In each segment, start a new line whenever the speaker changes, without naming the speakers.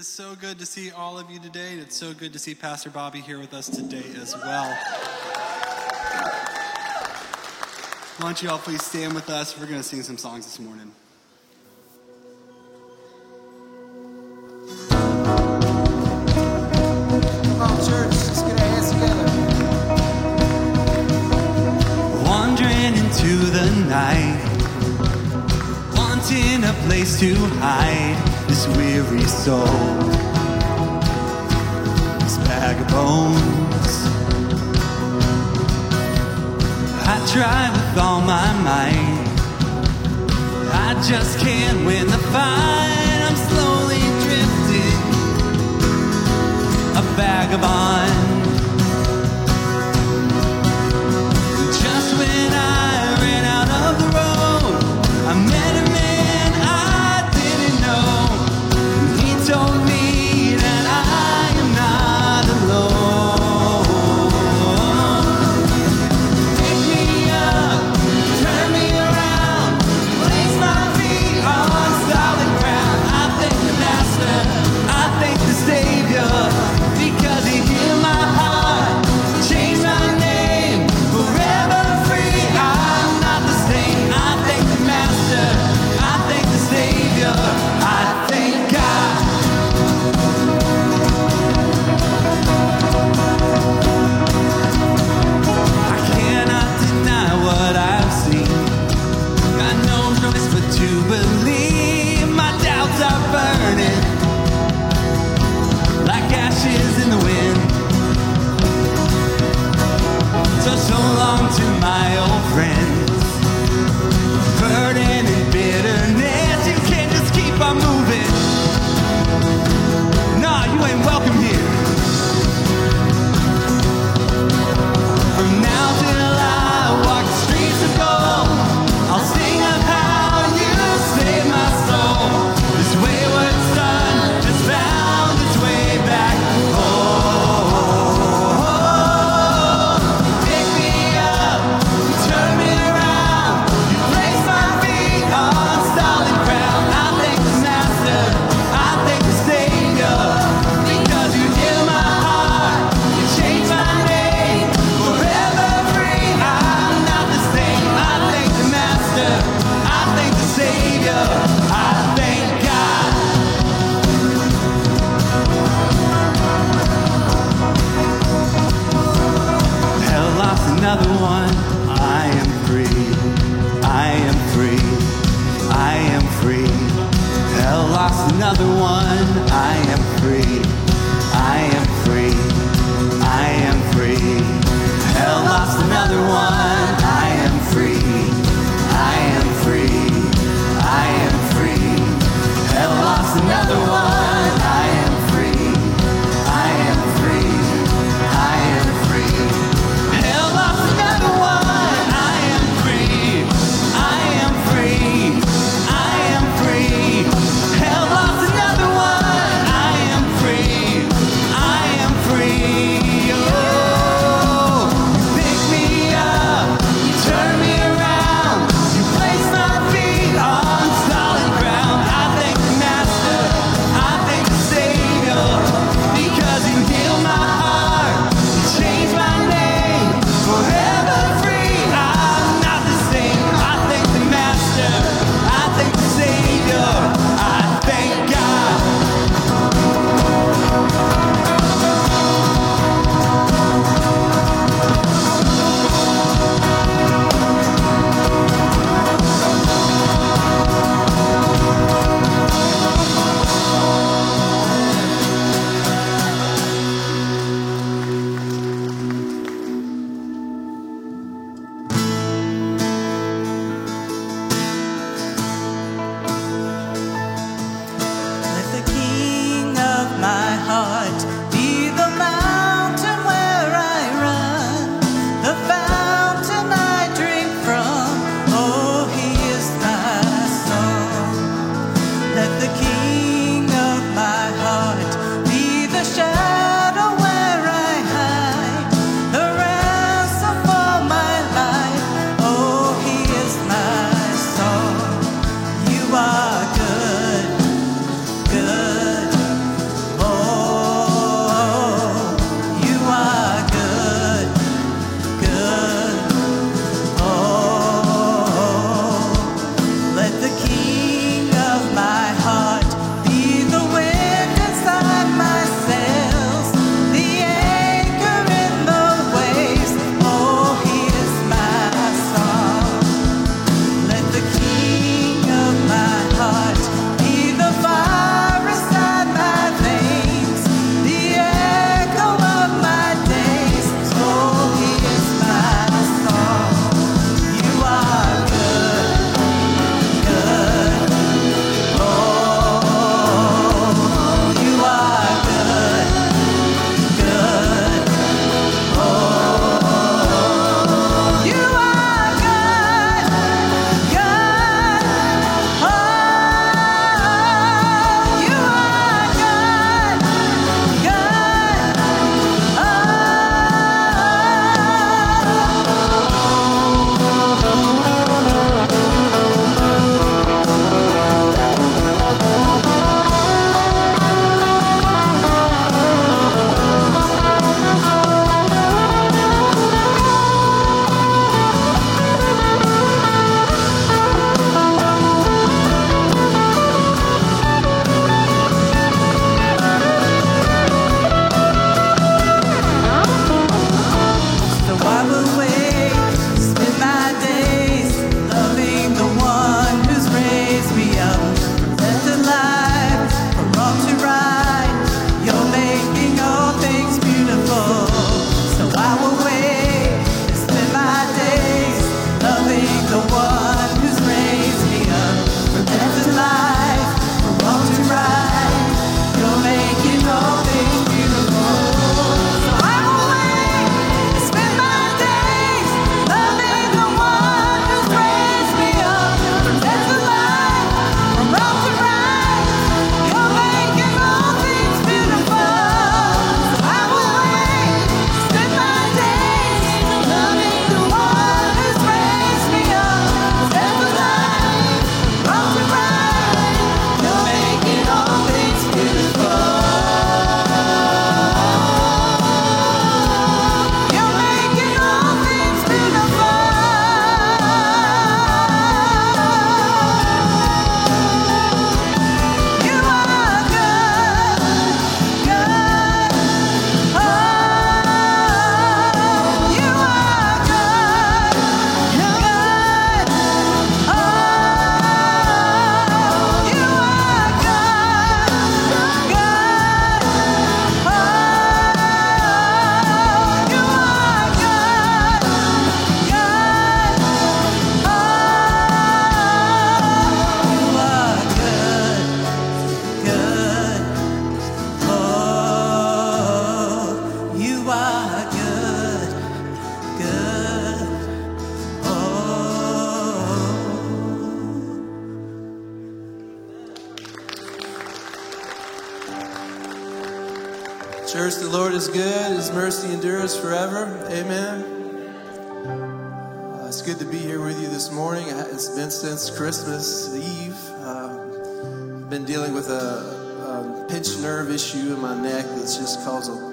is so good to see all of you today, it's so good to see Pastor Bobby here with us today as well. Why don't you all please stand with us? We're going to sing some songs this morning.
Come on, church, let's get our hands together.
Wandering into the night, wanting a place to hide this weary soul. This bag of bones. I try with all my might. I just can't win the fight. I'm slowly drifting, a vagabond.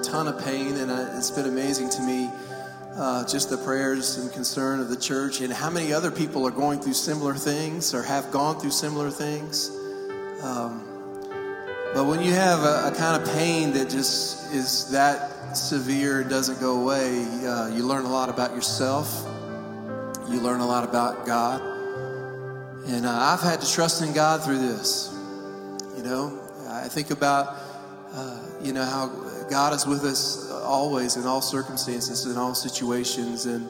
Ton of pain, and I, it's been amazing to me. Uh, just the prayers and concern of the church, and how many other people are going through similar things or have gone through similar things. Um, but when you have a, a kind of pain that just is that severe and doesn't go away, uh, you learn a lot about yourself. You learn a lot about God. And uh, I've had to trust in God through this. You know, I think about, uh, you know, how God is with us always in all circumstances, in all situations. And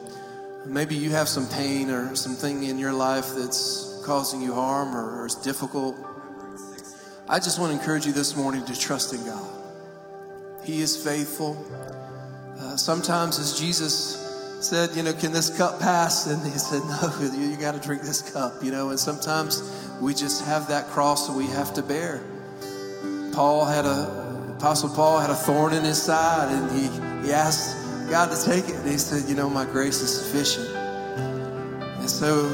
maybe you have some pain or something in your life that's causing you harm or, or is difficult. I just want to encourage you this morning to trust in God. He is faithful. Uh, sometimes, as Jesus said, you know, can this cup pass? And he said, no, you, you got to drink this cup, you know. And sometimes we just have that cross that we have to bear. Paul had a, Apostle Paul had a thorn in his side, and he, he asked God to take it. And he said, you know, my grace is sufficient. And so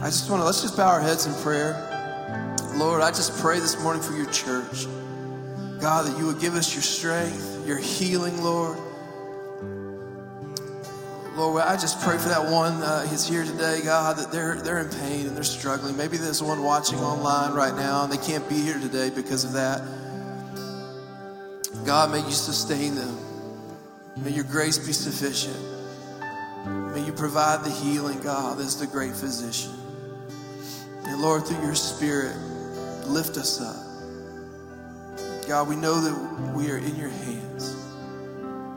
I just want to, let's just bow our heads in prayer. Lord, I just pray this morning for your church. God, that you would give us your strength, your healing, Lord. Lord, I just pray for that one uh, who's here today, God, that they're, they're in pain and they're struggling. Maybe there's one watching online right now and they can't be here today because of that. God, may you sustain them. May your grace be sufficient. May you provide the healing, God, as the great physician. And Lord, through your spirit, lift us up. God, we know that we are in your hands.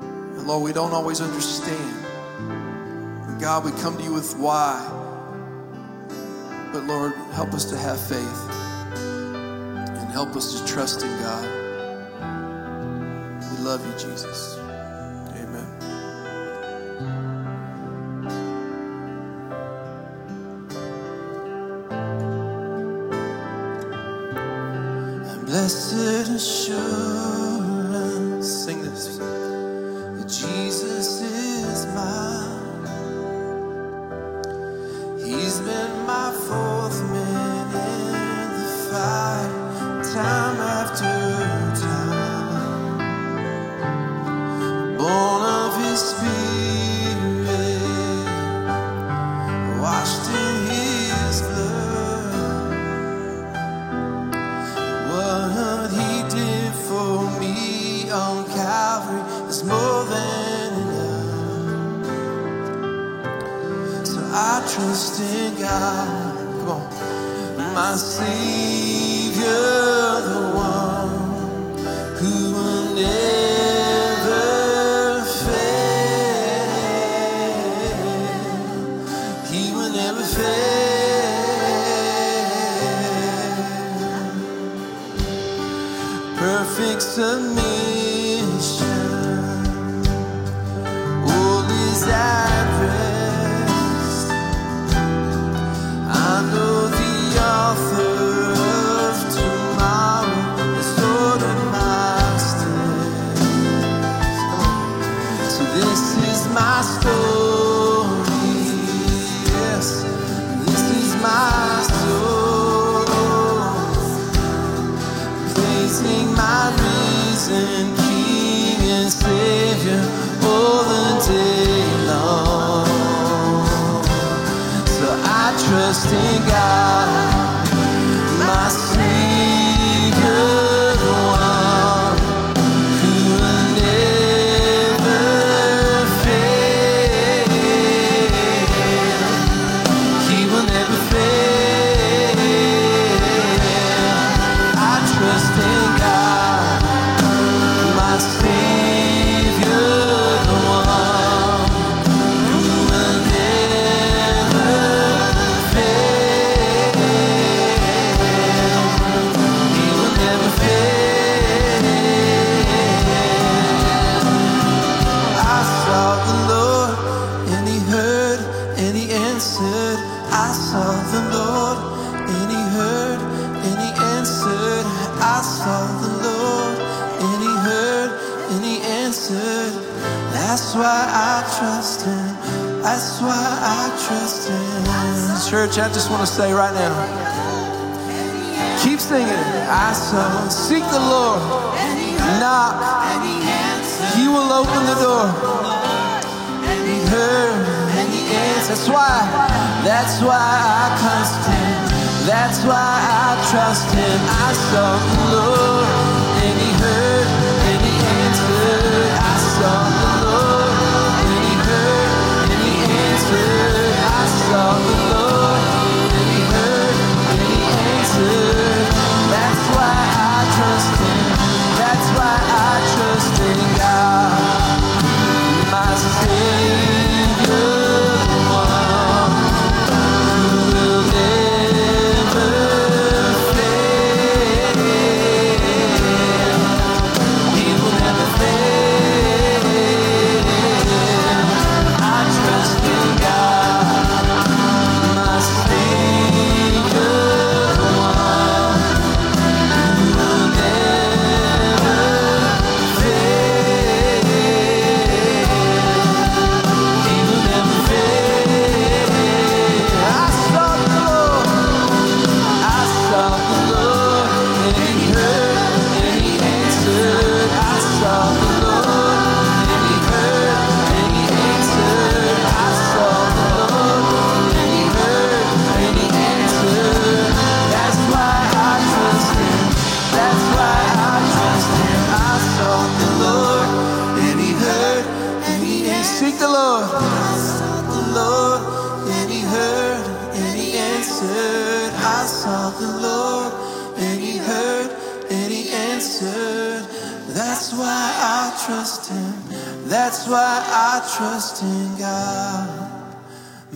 And Lord, we don't always understand. And God, we come to you with why. But Lord, help us to have faith and help us to trust in God. Love you, Jesus. Amen. Blessed assurance, That's why I trust Him. That's why I trust Him. Church, I just want to say right now. Keep singing. I saw. Seek the Lord. Knock. He will open the door. He heard. That's why. That's why I trust Him. That's why I trust Him. I saw the Lord.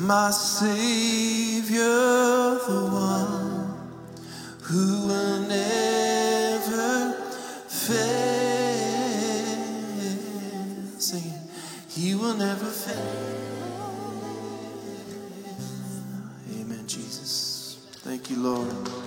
My Savior, the one who will never fail. Singing. He will never fail. Amen, Jesus. Thank you, Lord.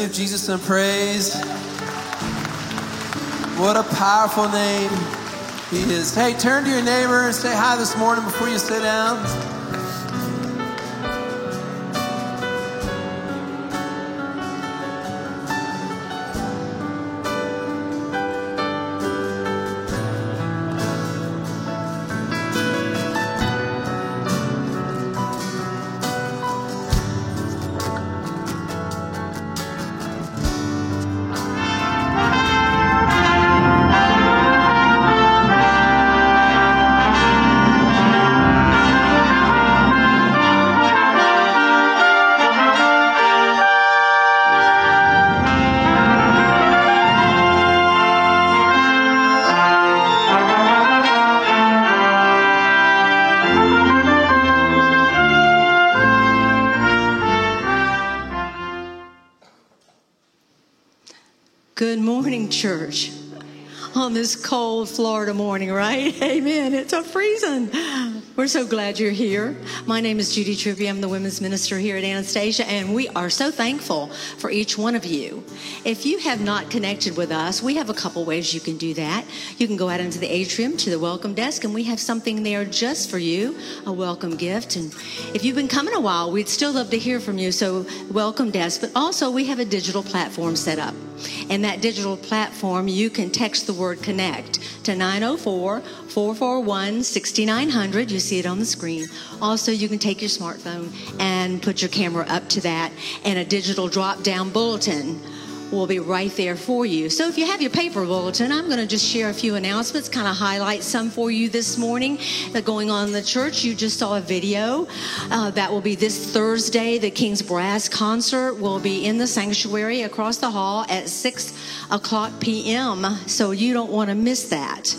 Give Jesus some praise. What a powerful name he is. Hey, turn to your neighbor and say hi this morning before you sit down.
Cold Florida morning, right? Amen. It's a freezing. We're so glad you're here. My name is Judy Trivia. I'm the women's minister here at Anastasia, and we are so thankful for each one of you. If you have not connected with us, we have a couple ways you can do that. You can go out into the atrium to the welcome desk, and we have something there just for you a welcome gift. And if you've been coming a while, we'd still love to hear from you. So, welcome desk. But also, we have a digital platform set up. And that digital platform, you can text the word connect to 904 441 6900. You see it on the screen. Also, you can take your smartphone and put your camera up to that, and a digital drop down bulletin will be right there for you. So if you have your paper bulletin, I'm going to just share a few announcements, kind of highlight some for you this morning that going on in the church. You just saw a video uh, that will be this Thursday. The King's Brass concert will be in the sanctuary across the hall at 6 o'clock p.m. So you don't want to miss that.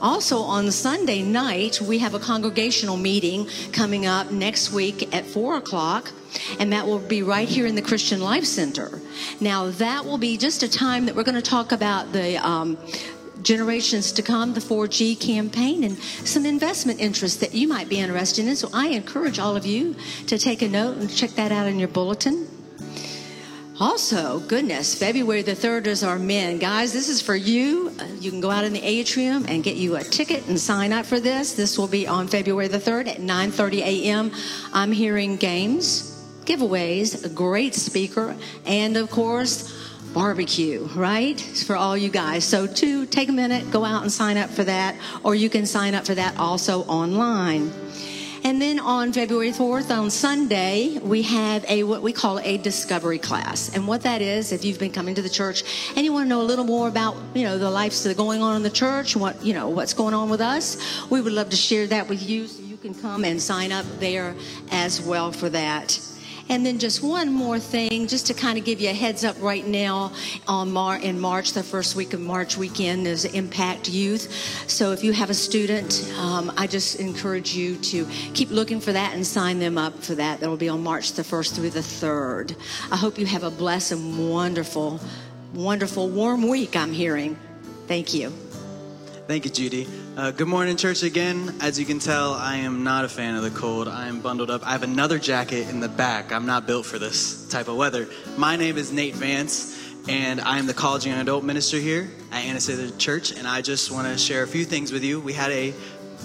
Also, on Sunday night, we have a congregational meeting coming up next week at 4 o'clock, and that will be right here in the Christian Life Center. Now, that will be just a time that we're going to talk about the. Um, generations to come, the 4G campaign, and some investment interests that you might be interested in. So I encourage all of you to take a note and check that out in your bulletin. Also, goodness, February the 3rd is our men. Guys, this is for you. Uh, You can go out in the atrium and get you a ticket and sign up for this. This will be on February the 3rd at 9:30 a.m. I'm hearing games, giveaways, a great speaker, and of course, barbecue, right? It's For all you guys. So, to take a minute, go out and sign up for that, or you can sign up for that also online. And then on February 4th, on Sunday, we have a what we call a discovery class. And what that is, if you've been coming to the church and you want to know a little more about, you know, the lives that are going on in the church, what, you know, what's going on with us, we would love to share that with you so you can come and sign up there as well for that. And then just one more thing, just to kind of give you a heads up right now on Mar- in March, the first week of March weekend is Impact Youth. So if you have a student, um, I just encourage you to keep looking for that and sign them up for that. That'll be on March the 1st through the 3rd. I hope you have a blessed and wonderful, wonderful, warm week, I'm hearing. Thank you.
Thank you, Judy. Uh, good morning, church, again. As you can tell, I am not a fan of the cold. I am bundled up. I have another jacket in the back. I'm not built for this type of weather. My name is Nate Vance, and I am the college and adult minister here at Anastasia Church, and I just want to share a few things with you. We had a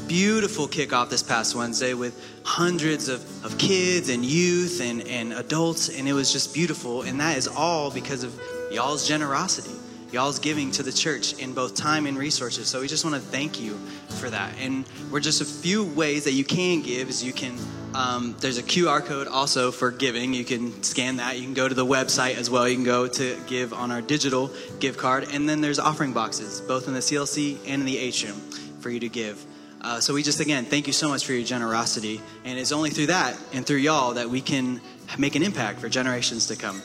beautiful kickoff this past Wednesday with hundreds of, of kids and youth and, and adults, and it was just beautiful. And that is all because of y'all's generosity, y'all's giving to the church in both time and resources. So we just want to thank you for that. And we're just a few ways that you can give is you can. Um, there's a QR code also for giving. You can scan that. You can go to the website as well. You can go to give on our digital gift card. And then there's offering boxes, both in the CLC and in the atrium, for you to give. Uh, so we just again thank you so much for your generosity, and it's only through that and through y'all that we can make an impact for generations to come.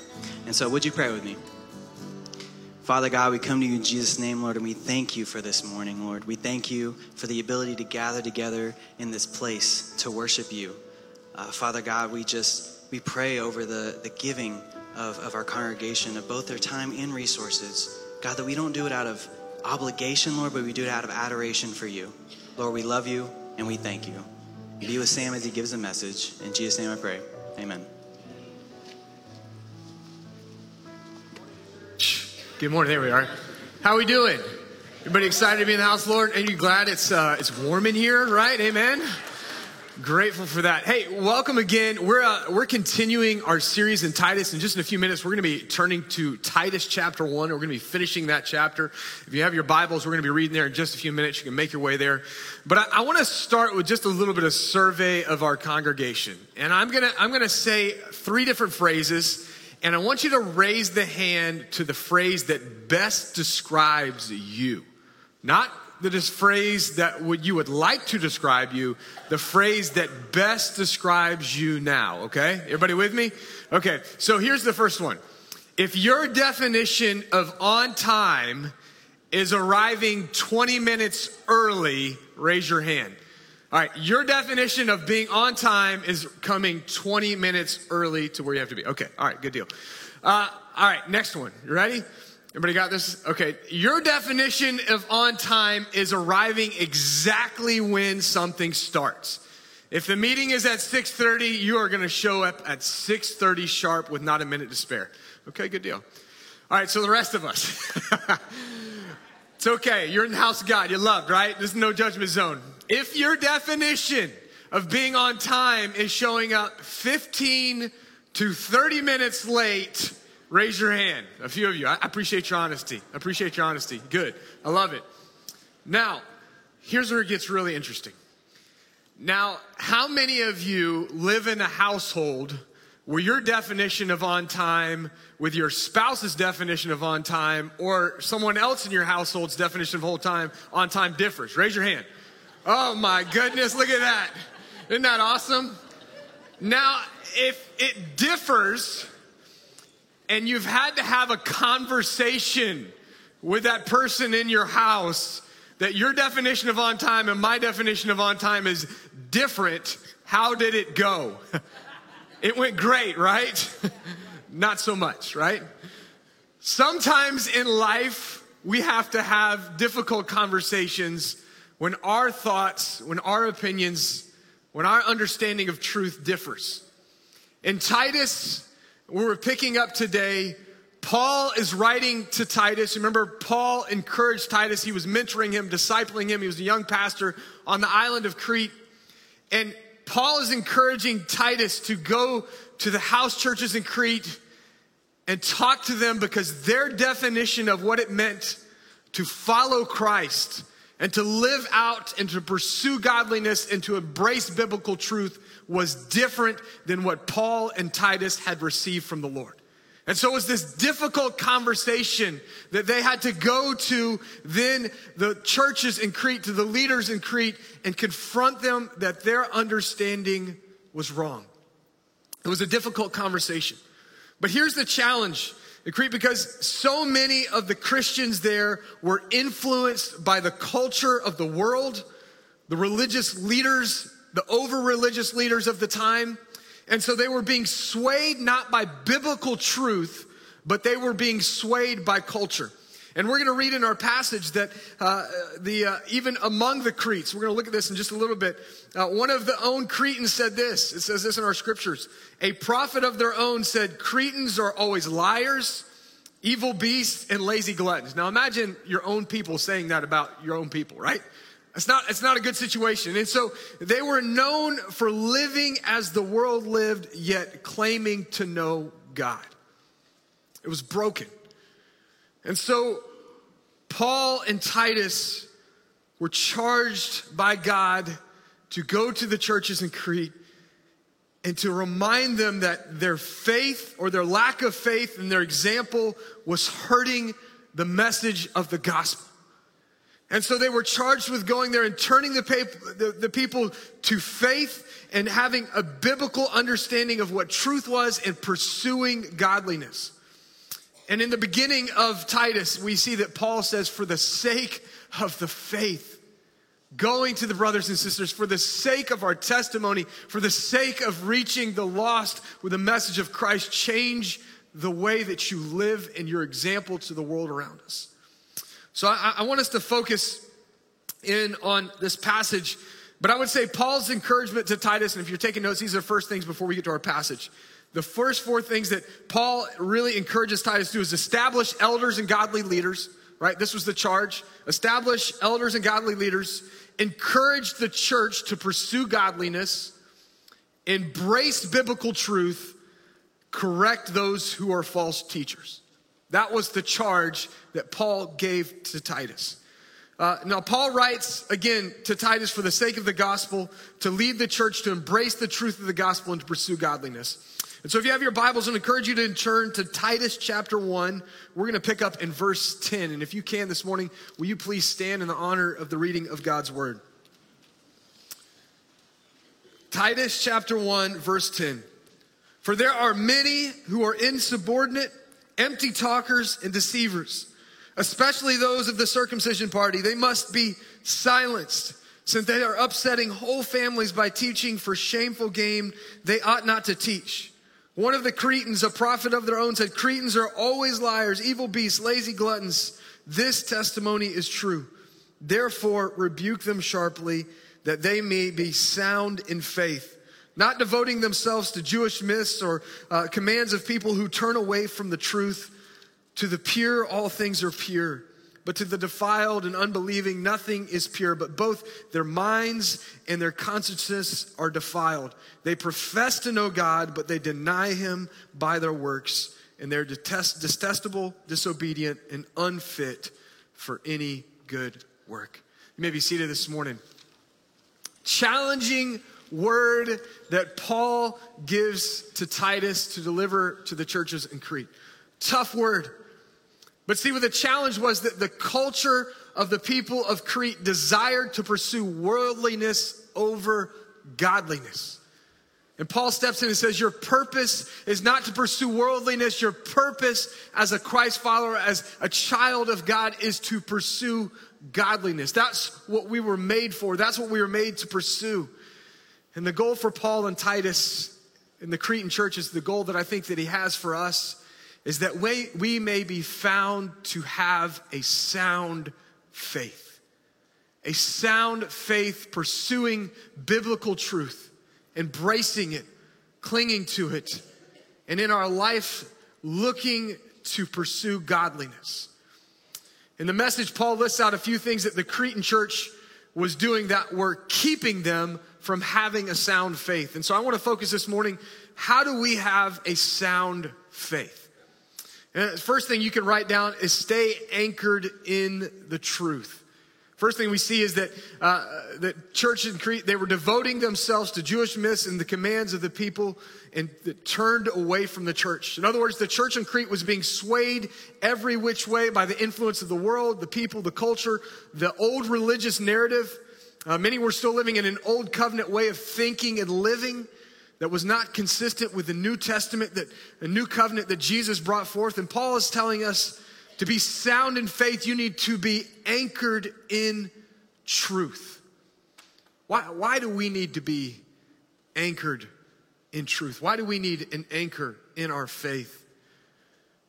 And so, would you pray with me? Father God, we come to you in Jesus' name, Lord, and we thank you for this morning, Lord. We thank you for the ability to gather together in this place to worship you. Uh, Father God, we just we pray over the, the giving of, of our congregation of both their time and resources. God, that we don't do it out of obligation, Lord, but we do it out of adoration for you. Lord, we love you and we thank you. Be with Sam as he gives a message. In Jesus' name I pray. Amen.
Good morning. There we are. How we doing? Everybody excited to be in the house, Lord? And you glad it's uh, it's warm in here, right? Amen. Grateful for that. Hey, welcome again. We're uh, we're continuing our series in Titus. In just in a few minutes, we're going to be turning to Titus chapter one. We're going to be finishing that chapter. If you have your Bibles, we're going to be reading there in just a few minutes. You can make your way there. But I, I want to start with just a little bit of survey of our congregation, and I'm gonna I'm gonna say three different phrases, and I want you to raise the hand to the phrase that best describes you, not the phrase that would, you would like to describe you, the phrase that best describes you now, okay? Everybody with me? Okay, so here's the first one. If your definition of on time is arriving 20 minutes early, raise your hand. All right, your definition of being on time is coming 20 minutes early to where you have to be. Okay, all right, good deal. Uh, all right, next one. You ready? Everybody got this? Okay. Your definition of on time is arriving exactly when something starts. If the meeting is at 6:30, you are going to show up at 6:30 sharp with not a minute to spare. Okay, good deal. All right, so the rest of us. it's okay. You're in the house of God. You're loved, right? There's no judgment zone. If your definition of being on time is showing up 15 to 30 minutes late, Raise your hand. A few of you. I appreciate your honesty. I appreciate your honesty. Good. I love it. Now, here's where it gets really interesting. Now, how many of you live in a household where your definition of on time with your spouse's definition of on time or someone else in your household's definition of whole time on time differs? Raise your hand. Oh my goodness, look at that. Isn't that awesome? Now, if it differs, and you've had to have a conversation with that person in your house that your definition of on time and my definition of on time is different, how did it go? it went great, right? Not so much, right? Sometimes in life, we have to have difficult conversations when our thoughts, when our opinions, when our understanding of truth differs. In Titus, we're picking up today. Paul is writing to Titus. Remember, Paul encouraged Titus. He was mentoring him, discipling him. He was a young pastor on the island of Crete. And Paul is encouraging Titus to go to the house churches in Crete and talk to them because their definition of what it meant to follow Christ and to live out and to pursue godliness and to embrace biblical truth was different than what Paul and Titus had received from the Lord. And so it was this difficult conversation that they had to go to then the churches in Crete, to the leaders in Crete, and confront them that their understanding was wrong. It was a difficult conversation. But here's the challenge Crete because so many of the Christians there were influenced by the culture of the world, the religious leaders the over religious leaders of the time. And so they were being swayed not by biblical truth, but they were being swayed by culture. And we're going to read in our passage that uh, the uh, even among the Cretes, we're going to look at this in just a little bit. Uh, one of the own Cretans said this. It says this in our scriptures. A prophet of their own said, "Cretans are always liars, evil beasts, and lazy gluttons." Now imagine your own people saying that about your own people, right? It's not, it's not a good situation. And so they were known for living as the world lived, yet claiming to know God. It was broken. And so Paul and Titus were charged by God to go to the churches in Crete and to remind them that their faith or their lack of faith and their example was hurting the message of the gospel. And so they were charged with going there and turning the, the, the, people to faith and having a biblical understanding of what truth was and pursuing godliness. And in the beginning of Titus, we see that Paul says, for the sake of the faith, going to the brothers and sisters, for the sake of our testimony, for the sake of reaching the lost with the message of Christ, change the way that you live and your example to the world around us. So I, I want us to focus in on this passage. But I would say Paul's encouragement to Titus, and if you're taking notes, these are the first things before we get to our passage. The first four things that Paul really encourages Titus to do is establish elders and godly leaders, right? This was the charge. Establish elders and godly leaders, encourage the church to pursue godliness, embrace biblical truth, correct those who are false teachers. That was the charge that Paul gave to Titus. Uh, now, Paul writes again to Titus for the sake of the gospel to lead the church to embrace the truth of the gospel and to pursue godliness. And so, if you have your Bibles, I encourage you to turn to Titus chapter 1. We're going to pick up in verse 10. And if you can this morning, will you please stand in the honor of the reading of God's word? Titus chapter 1, verse 10. For there are many who are insubordinate, empty talkers, and deceivers, especially those of the circumcision party. They must be silenced, since they are upsetting whole families by teaching for shameful gain they ought not to teach. One of the Cretans, a prophet of their own, said, Cretans are always liars, evil beasts, lazy gluttons. This testimony is true. Therefore, rebuke them sharply, that they may be sound in faith, not devoting themselves to Jewish myths or uh, commands of people who turn away from the truth. To the pure, all things are pure. But to the defiled and unbelieving, nothing is pure, but both their minds and their consciences are defiled. They profess to know God, but they deny him by their works, and they're detest, detestable, disobedient, and unfit for any good work. You may be seated this morning. Challenging word that Paul gives to Titus to deliver to the churches in Crete. Tough word. But see, what the challenge was that the culture of the people of Crete desired to pursue worldliness over godliness. And Paul steps in and says, Your purpose is not to pursue worldliness. Your purpose as a Christ follower, as a child of God, is to pursue godliness. That's what we were made for. That's what we were made to pursue. And the goal for Paul and Titus in the Cretan church is the goal that I think that he has for us is that we, we may be found to have a sound faith. A sound faith pursuing biblical truth, embracing it, clinging to it, and in our life looking to pursue godliness. In the message, Paul lists out a few things that the Cretan church was doing that were keeping them from having a sound faith. And so I want to focus this morning how do we have a sound faith? First thing you can write down is stay anchored in the truth. First thing we see is that uh, the church in Crete, they were devoting themselves to Jewish myths and the commands of the people and turned away from the church. In other words, the church in Crete was being swayed every which way by the influence of the world, the people, the culture, the old religious narrative. Uh, many were still living in an old covenant way of thinking and living that was not consistent with the New Testament, that the new covenant that Jesus brought forth. And Paul is telling us to be sound in faith, you need to be anchored in truth. Why, why do we need to be anchored in truth? Why do we need an anchor in our faith?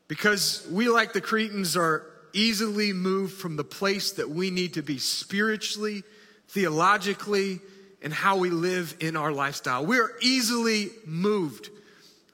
Because we, like the Cretans, are easily moved from the place that we need to be spiritually, theologically, and how we live in our lifestyle. We are easily moved.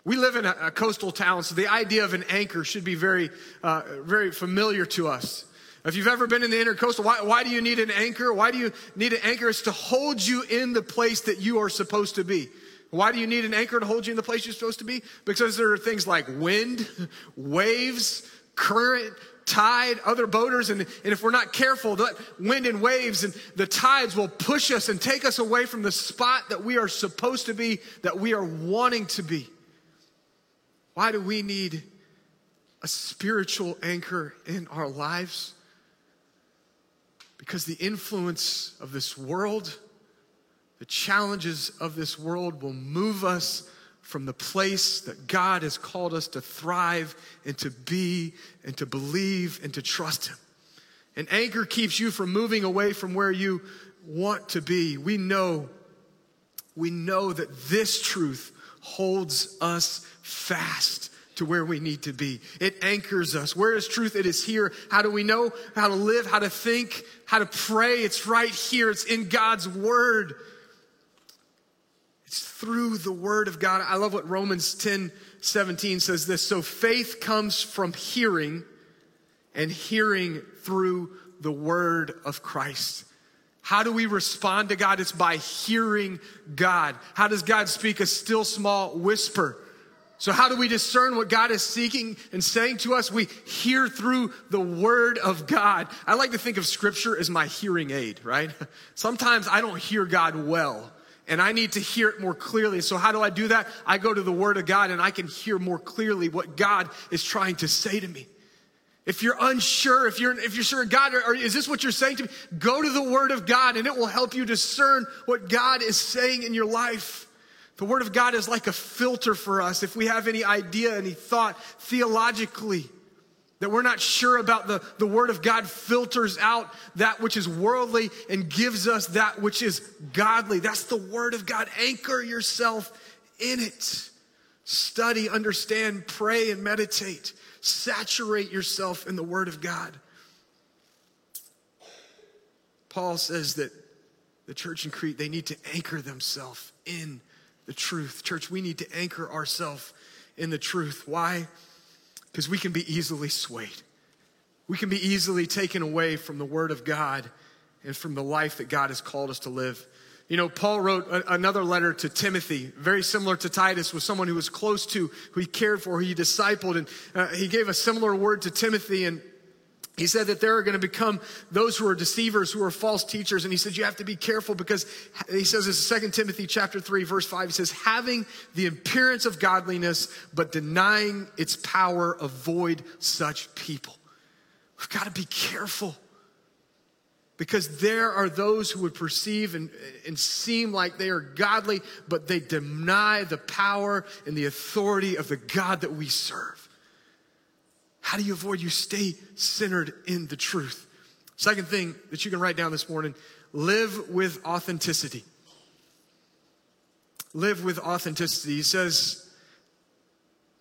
We live in a, a coastal town, so the idea of an anchor should be very, uh, very familiar to us. If you've ever been in the intercoastal, why, why do you need an anchor? Why do you need an anchor? It's to hold you in the place that you are supposed to be. Why do you need an anchor to hold you in the place you're supposed to be? Because there are things like wind, waves, current, tide, other boaters, and, and if we're not careful, that wind and waves and the tides will push us and take us away from the spot that we are supposed to be, that we are wanting to be. Why do we need a spiritual anchor in our lives? Because the influence of this world, the challenges of this world will move us from the place that God has called us to thrive and to be and to believe and to trust Him. An anchor keeps you from moving away from where you want to be. We know, we know that this truth holds us fast to where we need to be. It anchors us. Where is truth? It is here. How do we know how to live, how to think, how to pray? It's right here. It's in God's word. It's through the word of God. I love what Romans 10 17 says this. So faith comes from hearing, and hearing through the word of Christ. How do we respond to God? It's by hearing God. How does God speak? A still small whisper. So, how do we discern what God is seeking and saying to us? We hear through the Word of God. I like to think of Scripture as my hearing aid, right? Sometimes I don't hear God well, and I need to hear it more clearly. So, how do I do that? I go to the Word of God and I can hear more clearly what God is trying to say to me. If you're unsure, if you're if you're sure God, or, or is this what you're saying to me? Go to the Word of God, and it will help you discern what God is saying in your life. The Word of God is like a filter for us. If we have any idea, any thought theologically that we're not sure about, the, the Word of God filters out that which is worldly and gives us that which is godly. That's the Word of God. Anchor yourself in it. Study, understand, pray, and meditate. Saturate yourself in the Word of God. Paul says that the church in Crete, they need to anchor themselves in the truth. Church, we need to anchor ourselves in the truth. Why? Because we can be easily swayed. We can be easily taken away from the Word of God and from the life that God has called us to live. You know, Paul wrote a, another letter to Timothy, very similar to Titus, was someone who was close to, who he cared for, who he discipled, and uh, he gave a similar word to Timothy. And he said that there are going to become those who are deceivers, who are false teachers. And he said, you have to be careful because he says this in 2 Timothy chapter 3, verse 5. He says, having the appearance of godliness, but denying its power, avoid such people. We've got to be careful because there are those who would perceive and, and seem like they are godly, but they deny the power and the authority of the God that we serve. How do you avoid? You stay centered in the truth. Second thing that you can write down this morning live with authenticity. Live with authenticity. He says,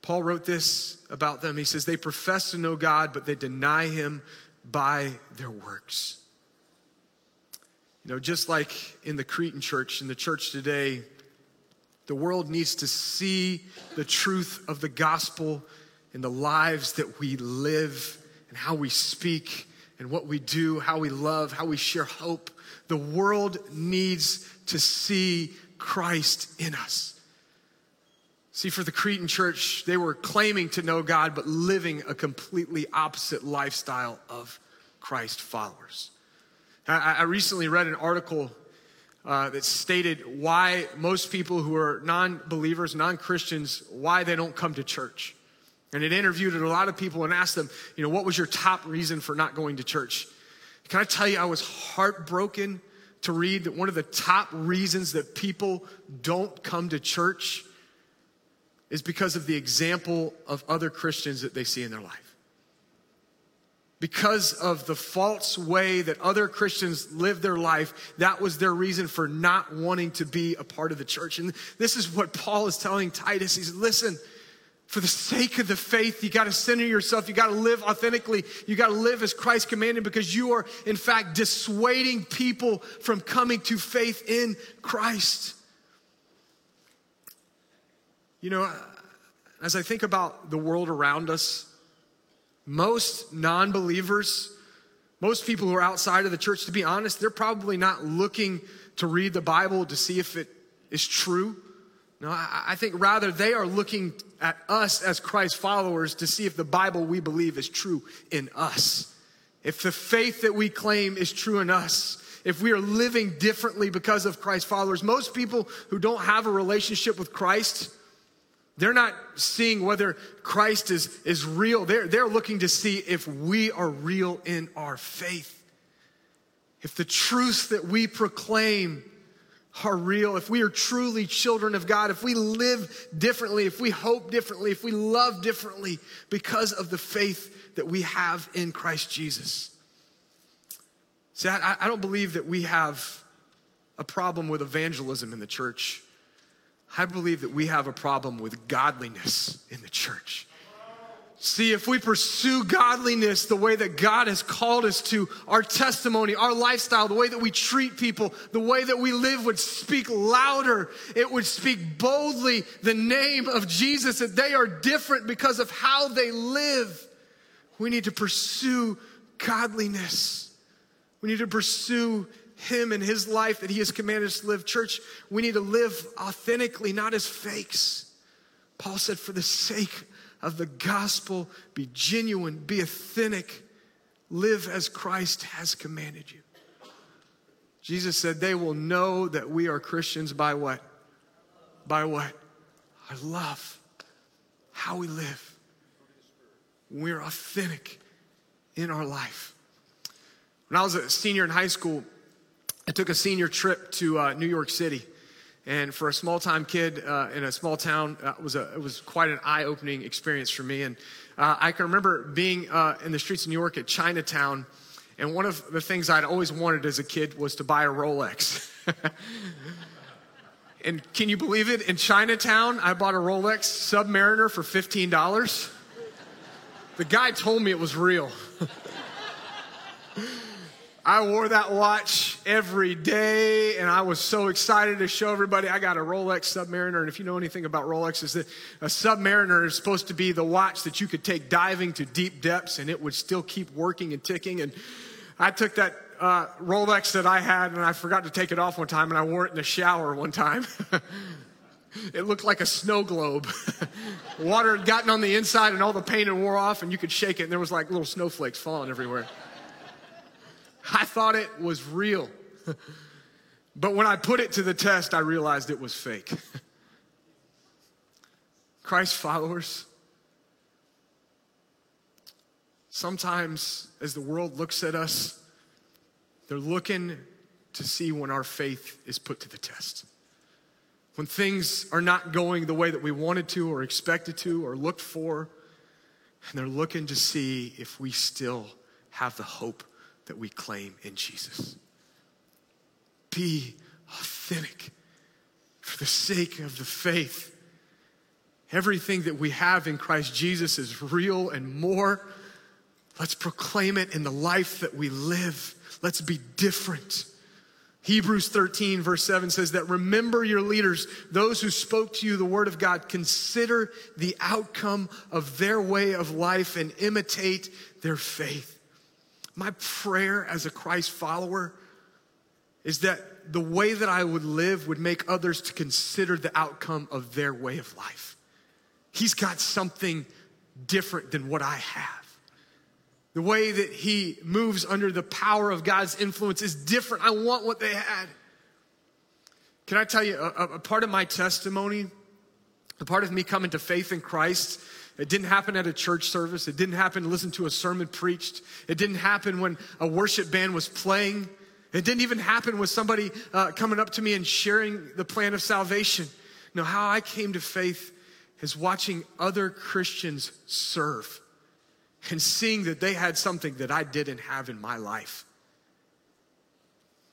Paul wrote this about them. He says, they profess to know God, but they deny him by their works. You know, just like in the Cretan church, in the church today, the world needs to see the truth of the gospel in the lives that we live and how we speak and what we do, how we love, how we share hope. The world needs to see Christ in us. See, for the Cretan church, they were claiming to know God, but living a completely opposite lifestyle of Christ followers. I, I recently read an article uh, that stated why most people who are non believers, non Christians, why they don't come to church. And it interviewed a lot of people and asked them, you know, what was your top reason for not going to church? Can I tell you, I was heartbroken to read that one of the top reasons that people don't come to church is because of the example of other Christians that they see in their life. Because of the false way that other Christians live their life, that was their reason for not wanting to be a part of the church. And this is what Paul is telling Titus. He said, listen, for the sake of the faith, you got to center yourself. You got to live authentically. You got to live as Christ commanded because you are, in fact, dissuading people from coming to faith in Christ. You know, as I think about the world around us, most non believers, most people who are outside of the church, to be honest, they're probably not looking to read the Bible to see if it is true. No, I, think rather they are looking at us as Christ followers to see if the Bible we believe is true in us. If the faith that we claim is true in us, if we are living differently because of Christ followers, most people who don't have a relationship with Christ, they're not seeing whether Christ is, is real. They're, they're looking to see if we are real in our faith. If the truth that we proclaim are real, if we are truly children of God, if we live differently, if we hope differently, if we love differently because of the faith that we have in Christ Jesus. See, I, I don't believe that we have a problem with evangelism in the church. I believe that we have a problem with godliness in the church. See, if we pursue godliness the way that God has called us to, our testimony, our lifestyle, the way that we treat people, the way that we live would speak louder. It would speak boldly the name of Jesus, that they are different because of how they live. We need to pursue godliness. We need to pursue Him and His life that He has commanded us to live. Church, we need to live authentically, not as fakes. Paul said, for the sake of the gospel, be genuine, be authentic, live as Christ has commanded you. Jesus said, they will know that we are Christians by what? By what? Our love, how we live. We're authentic in our life. When I was a senior in high school, I took a senior trip to uh, New York City. And for a small time kid uh, in a small town, uh, it, was a, it was quite an eye opening experience for me. And uh, I can remember being uh, in the streets of New York at Chinatown. And one of the things I'd always wanted as a kid was to buy a Rolex. and can you believe it? In Chinatown, I bought a Rolex Submariner for $15. The guy told me it was real. I wore that watch every day, and I was so excited to show everybody I got a Rolex Submariner. And if you know anything about Rolex, is that a Submariner is supposed to be the watch that you could take diving to deep depths, and it would still keep working and ticking. And I took that uh, Rolex that I had, and I forgot to take it off one time, and I wore it in the shower one time. It looked like a snow globe. Water had gotten on the inside and all the paint had wore off, and you could shake it, and there was like little snowflakes falling everywhere. I thought it was real. but when I put it to the test, I realized it was fake. Christ followers, sometimes as the world looks at us, they're looking to see when our faith is put to the test. When things are not going the way that we wanted to, or expected to, or looked for, and they're looking to see if we still have the hope that we claim in Jesus. Be authentic for the sake of the faith. Everything that we have in Christ Jesus is real and more. Let's proclaim it in the life that we live. Let's be different. Hebrews 13, verse 7 says that remember your leaders, those who spoke to you the word of God. Consider the outcome of their way of life and imitate their faith. My prayer as a Christ follower is that the way that I would live would make others to consider the outcome of their way of life. He's got something different than what I have. The way that he moves under the power of God's influence is different. I want what they had. Can I tell you a, a part of my testimony, a part of me coming to faith in Christ? It didn't happen at a church service. It didn't happen to listen to a sermon preached. It didn't happen when a worship band was playing. It didn't even happen with somebody uh, coming up to me and sharing the plan of salvation. No, how I came to faith is watching other Christians serve and seeing that they had something that I didn't have in my life.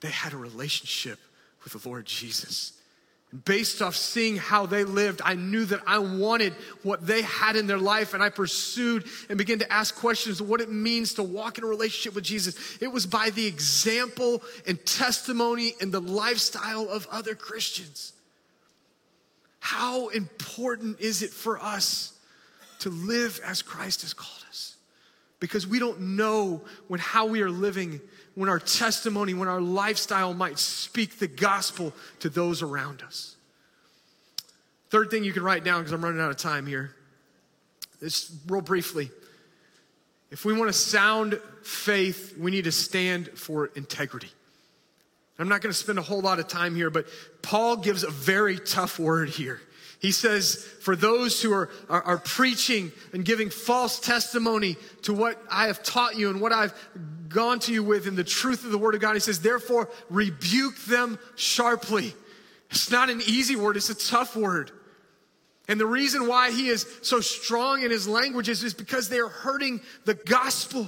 They had a relationship with the Lord Jesus. Based off seeing how they lived, I knew that I wanted what they had in their life, and I pursued and began to ask questions of what it means to walk in a relationship with Jesus. It was by the example and testimony and the lifestyle of other Christians. How important is it for us to live as Christ has called us? Because we don't know when how we are living, when our testimony, when our lifestyle might speak the gospel to those around us. Third thing you can write down, because I'm running out of time here. is real briefly. If we want to sound faith, we need to stand for integrity. I'm not going to spend a whole lot of time here, but Paul gives a very tough word here. He says, for those who are, are, are, preaching and giving false testimony to what I have taught you and what I've gone to you with in the truth of the word of God, he says, therefore rebuke them sharply. It's not an easy word, it's a tough word. And the reason why he is so strong in his languages is because they are hurting the gospel.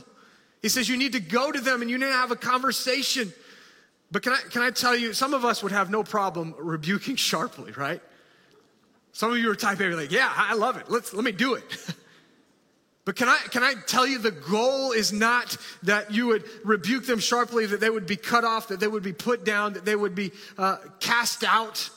He says, you need to go to them and you need to have a conversation. But can I, can I tell you, some of us would have no problem rebuking sharply, right? Some of you are type A, like, yeah, I love it. Let's, let me do it. But can I, can I tell you the goal is not that you would rebuke them sharply, that they would be cut off, that they would be put down, that they would be uh, cast out.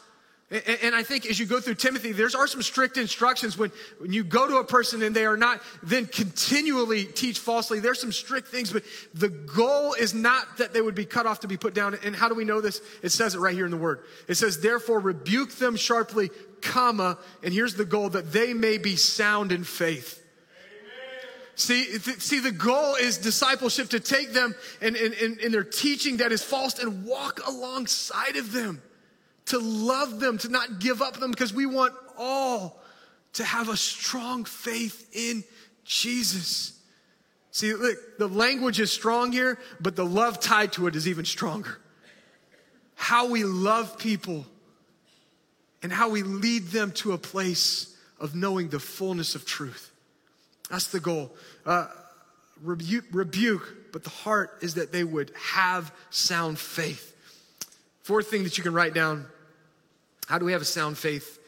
And, and I think as you go through Timothy, there's are some strict instructions when, when you go to a person and they are not then continually teach falsely. There's some strict things, but the goal is not that they would be cut off to be put down. And how do we know this? It says it right here in the word. It says, therefore rebuke them sharply, comma, and here's the goal that they may be sound in faith. See, th- see, the goal is discipleship to take them and in, in, in their teaching that is false and walk alongside of them, to love them, to not give up them, because we want all to have a strong faith in Jesus. See, look, the language is strong here, but the love tied to it is even stronger. How we love people and how we lead them to a place of knowing the fullness of truth. That's the goal. Uh, rebuke, rebuke, but the heart is that they would have sound faith. Fourth thing that you can write down how do we have a sound faith?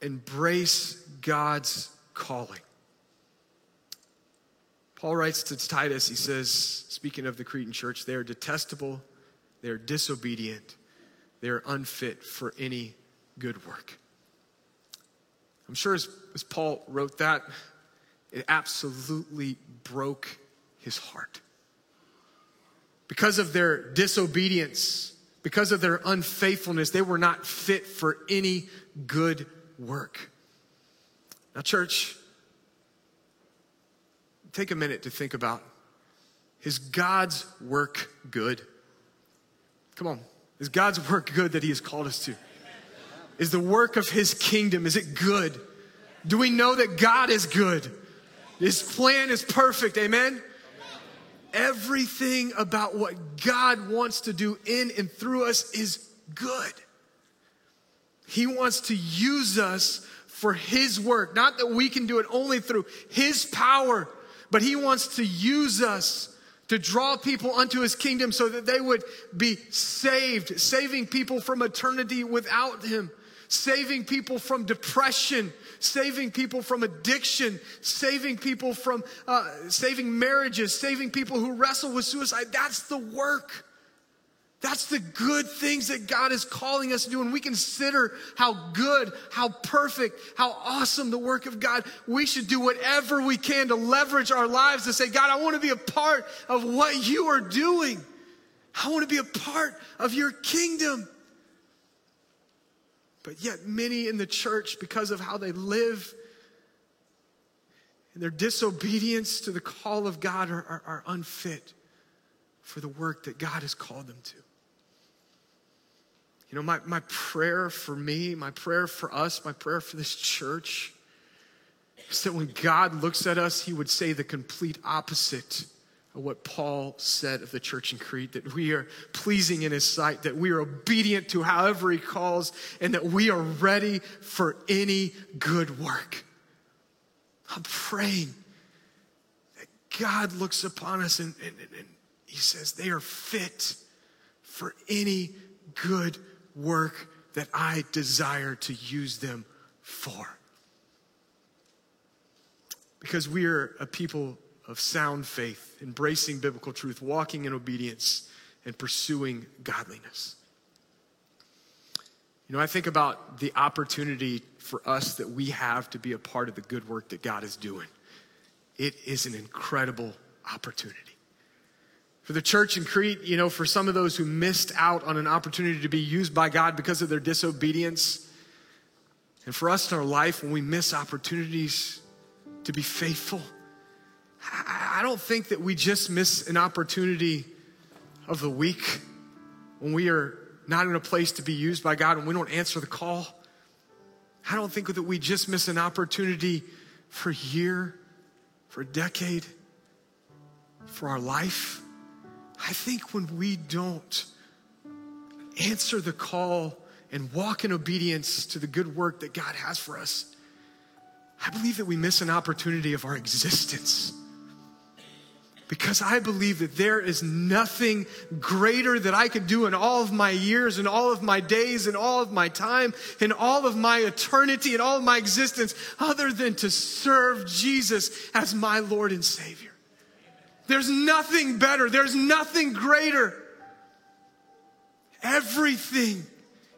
Embrace God's calling. Paul writes to Titus, he says, speaking of the Cretan church, they are detestable, they are disobedient, they are unfit for any good work. I'm sure as, as Paul wrote that, it absolutely broke his heart. Because of their disobedience, because of their unfaithfulness, they were not fit for any good work. Now, church, take a minute to think about is God's work good? Come on. Is God's work good that He has called us to? Is the work of His kingdom, is it good? Do we know that God is good? His plan is perfect, amen? Everything about what God wants to do in and through us is good. He wants to use us for His work. Not that we can do it only through His power, but He wants to use us to draw people unto His kingdom so that they would be saved, saving people from eternity without Him, saving people from depression, saving people from addiction, saving people from uh, saving marriages, saving people who wrestle with suicide. That's the work. That's the good things that God is calling us to do. And we consider how good, how perfect, how awesome the work of God. We should do whatever we can to leverage our lives to say, God, I want to be a part of what you are doing. I want to be a part of your kingdom. But yet, many in the church, because of how they live and their disobedience to the call of God, are, are, are unfit for the work that God has called them to. You know, my, my prayer for me, my prayer for us, my prayer for this church is that when God looks at us, he would say the complete opposite what Paul said of the church in Crete that we are pleasing in his sight, that we are obedient to however he calls, and that we are ready for any good work. I'm praying that God looks upon us and, and, and he says they are fit for any good work that I desire to use them for. Because we are a people of sound faith, embracing biblical truth, walking in obedience, and pursuing godliness. You know, I think about the opportunity for us that we have to be a part of the good work that God is doing. It is an incredible opportunity. For the church in Crete, you know, for some of those who missed out on an opportunity to be used by God because of their disobedience, and for us in our life, when we miss opportunities to be faithful, I don't think that we just miss an opportunity of the week when we are not in a place to be used by God and we don't answer the call. I don't think that we just miss an opportunity for a year, for a decade, for our life. I think when we don't answer the call and walk in obedience to the good work that God has for us, I believe that we miss an opportunity of our existence because I believe that there is nothing greater that I could do in all of my years and all of my days and all of my time and all of my eternity and all of my existence other than to serve Jesus as my Lord and Savior. There's nothing better, there's nothing greater. Everything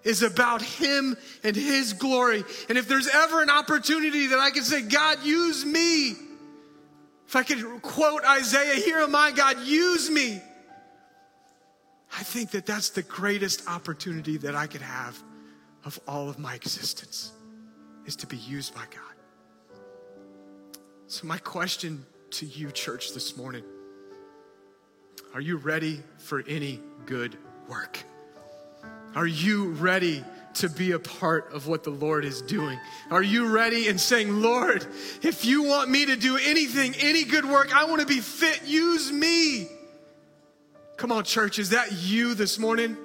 is about Him and His glory. And if there's ever an opportunity that I can say, God, use me, if I could quote Isaiah, here am I, God, use me. I think that that's the greatest opportunity that I could have of all of my existence is to be used by God. So, my question to you, church, this morning are you ready for any good work? Are you ready to be a part of what the Lord is doing? Are you ready and saying, Lord, if you want me to do anything, any good work, I want to be fit, use me? Come on, church, is that you this morning?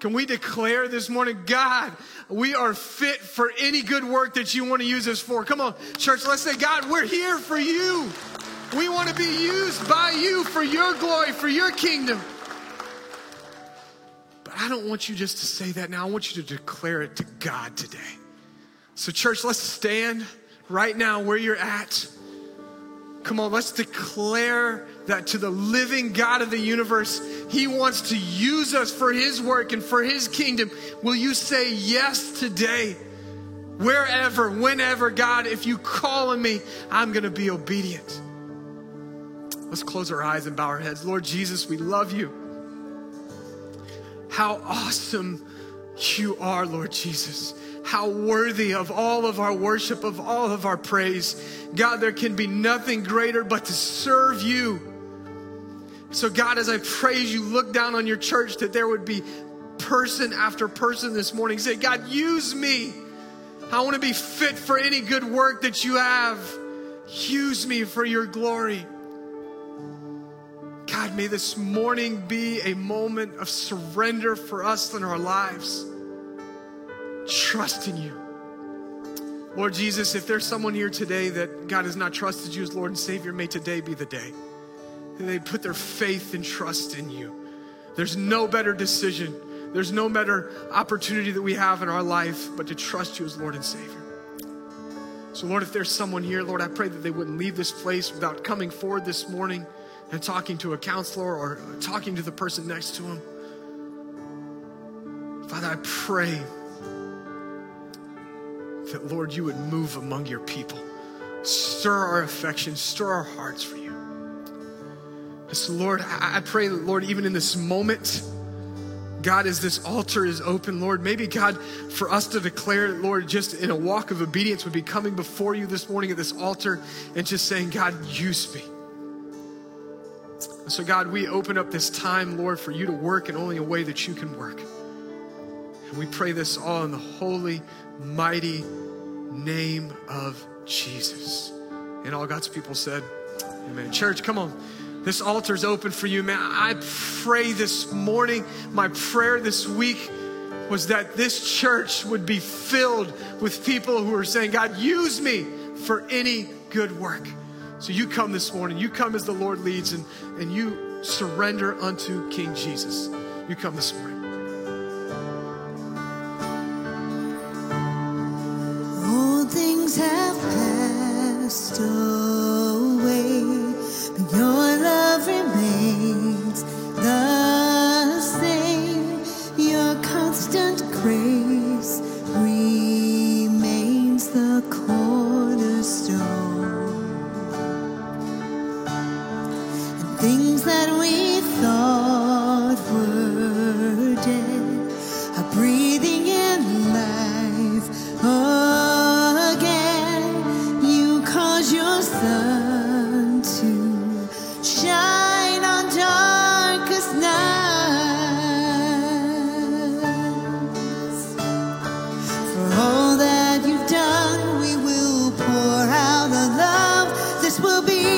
Can we declare this morning, God, we are fit for any good work that you want to use us for? Come on, church, let's say, God, we're here for you. We want to be used by you for your glory, for your kingdom. I don't want you just to say that now. I want you to declare it to God today. So, church, let's stand right now where you're at. Come on, let's declare that to the living God of the universe, He wants to use us for His work and for His kingdom. Will you say yes today? Wherever, whenever, God, if you call on me, I'm going to be obedient. Let's close our eyes and bow our heads. Lord Jesus, we love you. How awesome you are, Lord Jesus. How worthy of all of our worship, of all of our praise. God, there can be nothing greater but to serve you. So, God, as I praise you, look down on your church that there would be person after person this morning say, God, use me. I want to be fit for any good work that you have. Use me for your glory. God, may this morning be a moment of surrender for us in our lives. Trust in you. Lord Jesus, if there's someone here today that God has not trusted you as Lord and Savior, may today be the day. that They put their faith and trust in you. There's no better decision, there's no better opportunity that we have in our life but to trust you as Lord and Savior. So, Lord, if there's someone here, Lord, I pray that they wouldn't leave this place without coming forward this morning and talking to a counselor or talking to the person next to him. Father, I pray that, Lord, you would move among your people. Stir our affections, stir our hearts for you. So, Lord, I pray Lord, even in this moment, God, as this altar is open, Lord, maybe God, for us to declare, Lord, just in a walk of obedience, would be coming before you this morning at this altar and just saying, God, use me. And so, God, we open up this time, Lord, for you to work in only a way that you can work. And we pray this all in the holy, mighty name of Jesus. And all God's people said, Amen. Church, come on. This altar's open for you, man. I pray this morning, my prayer this week was that this church would be filled with people who are saying, God, use me for any good work. So you come this morning, you come as the Lord leads, and, and you surrender unto King Jesus. You come this morning.
All things have passed away, will be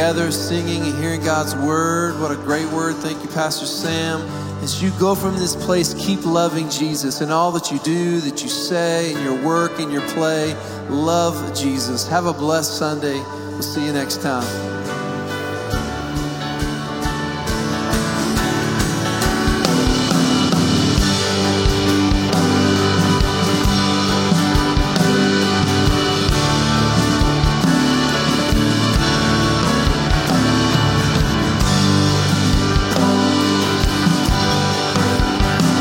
together, singing and hearing God's word. What a great word. Thank you, Pastor Sam. As you go from this place, keep loving Jesus in all that you do, that you say, in your work, in your play. Love Jesus. Have a blessed Sunday. We'll see you next time.